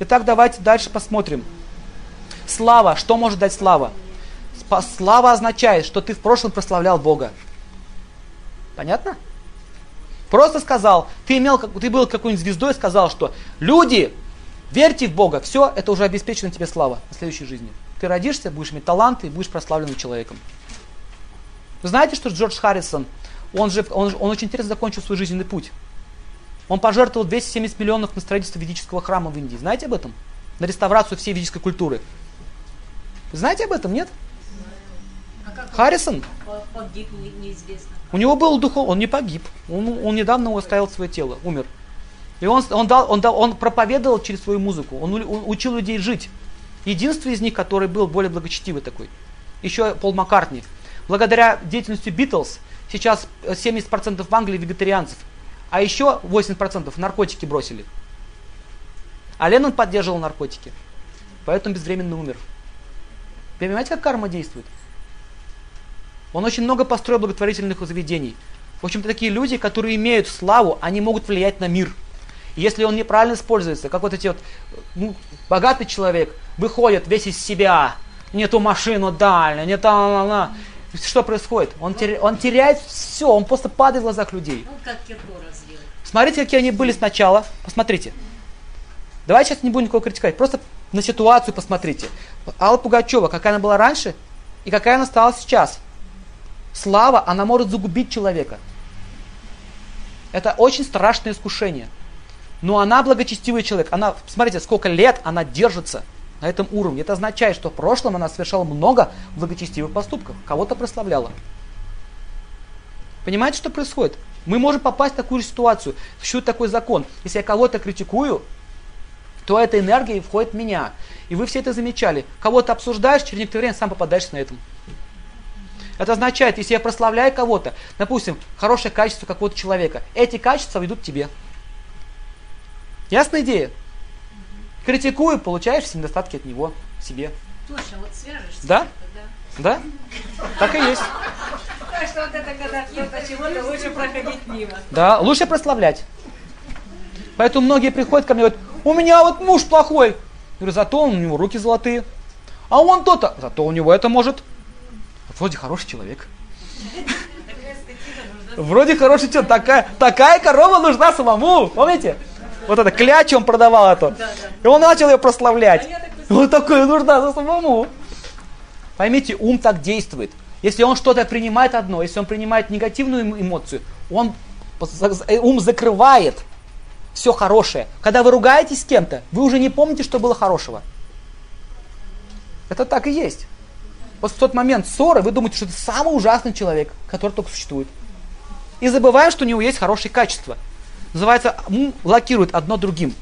Итак, давайте дальше посмотрим. Слава. Что может дать слава? Слава означает, что ты в прошлом прославлял Бога. Понятно? Просто сказал, ты, имел, ты был какой-нибудь звездой сказал, что люди, верьте в Бога, все, это уже обеспечено тебе слава в следующей жизни. Ты родишься, будешь иметь таланты и будешь прославленным человеком. Вы знаете, что Джордж Харрисон, он, же, он, он очень интересно закончил свой жизненный путь. Он пожертвовал 270 миллионов на строительство ведического храма в Индии. Знаете об этом? На реставрацию всей ведической культуры. знаете об этом, нет? А Харрисон? Погиб, неизвестно. У него был духов, он не погиб. Он, он недавно оставил свое тело, умер. И он, он, дал, он, дал, он проповедовал через свою музыку. Он, он учил людей жить. Единственный из них, который был более благочестивый такой. Еще Пол Маккартни. Благодаря деятельности Битлз сейчас 70% в Англии вегетарианцев. А еще 80% наркотики бросили. А Леннон поддерживал наркотики. Поэтому безвременно умер. Понимаете, как карма действует? Он очень много построил благотворительных заведений. В общем-то, такие люди, которые имеют славу, они могут влиять на мир. И если он неправильно используется, как вот эти вот, ну, богатый человек выходит весь из себя, не ту машину дальнюю, не та, что происходит? Он, теря, он теряет все, он просто падает в глазах людей. Ну, как Смотрите, какие они были сначала. Посмотрите. Давайте сейчас не будем никого критиковать. Просто на ситуацию посмотрите. Алла Пугачева, какая она была раньше и какая она стала сейчас. Слава, она может загубить человека. Это очень страшное искушение. Но она благочестивый человек. Она, смотрите, сколько лет она держится на этом уровне. Это означает, что в прошлом она совершала много благочестивых поступков. Кого-то прославляла. Понимаете, что происходит? Мы можем попасть в такую же ситуацию. Существует такой закон. Если я кого-то критикую, то эта энергия входит в меня. И вы все это замечали. Кого-то обсуждаешь, через некоторое время сам попадаешь на этом. Это означает, если я прославляю кого-то, допустим, хорошее качество какого-то человека, эти качества ведут к тебе. Ясная идея? Критикую, получаешь все недостатки от него, себе. Слушай, вот свяжешься. Да? Да? Так и есть. Так что вот это, когда кто-то чего-то, лучше проходить мимо. Да, лучше прославлять. Поэтому многие приходят ко мне и говорят, у меня вот муж плохой. Я говорю, зато у него руки золотые. А он то-то, зато у него это может. Вроде хороший человек. Вроде хороший человек. Такая, такая корова нужна самому. Помните? Вот это кляч он продавал это. И он начал ее прославлять. Вот такое нужна самому. Поймите, ум так действует. Если он что-то принимает одно, если он принимает негативную эмоцию, он, ум закрывает все хорошее. Когда вы ругаетесь с кем-то, вы уже не помните, что было хорошего. Это так и есть. Вот в тот момент ссоры вы думаете, что это самый ужасный человек, который только существует. И забываем, что у него есть хорошие качества. Называется, лакирует одно другим.